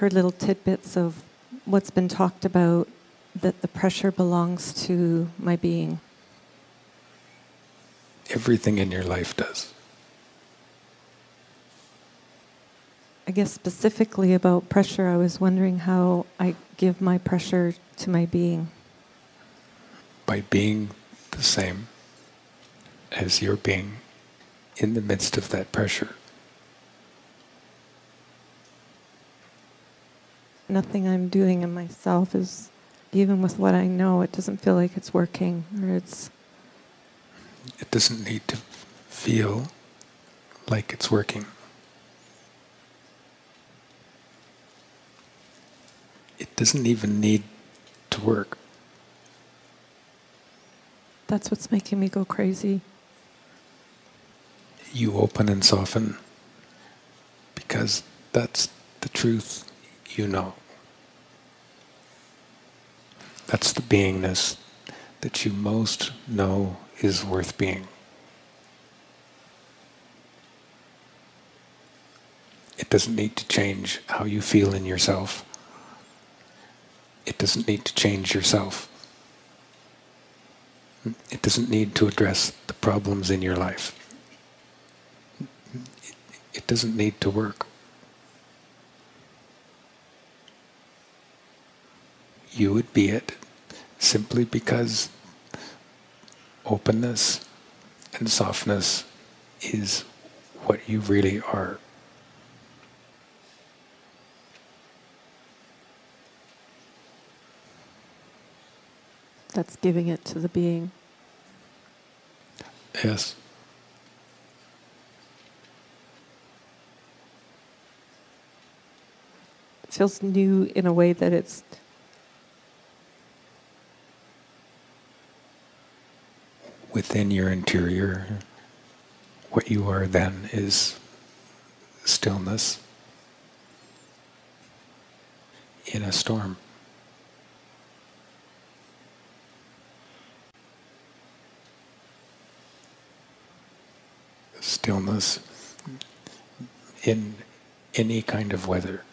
heard little tidbits of what's been talked about that the pressure belongs to my being. Everything in your life does. I guess specifically about pressure, I was wondering how I give my pressure to my being. By being the same as your being in the midst of that pressure. Nothing I'm doing in myself is, even with what I know, it doesn't feel like it's working or it's. It doesn't need to feel like it's working. It doesn't even need to work. That's what's making me go crazy. You open and soften because that's the truth you know. That's the beingness that you most know is worth being. It doesn't need to change how you feel in yourself. It doesn't need to change yourself. It doesn't need to address the problems in your life. It doesn't need to work. You would be it simply because openness and softness is what you really are. That's giving it to the being. Yes. It feels new in a way that it's within your interior, what you are then is stillness in a storm. Stillness in any kind of weather.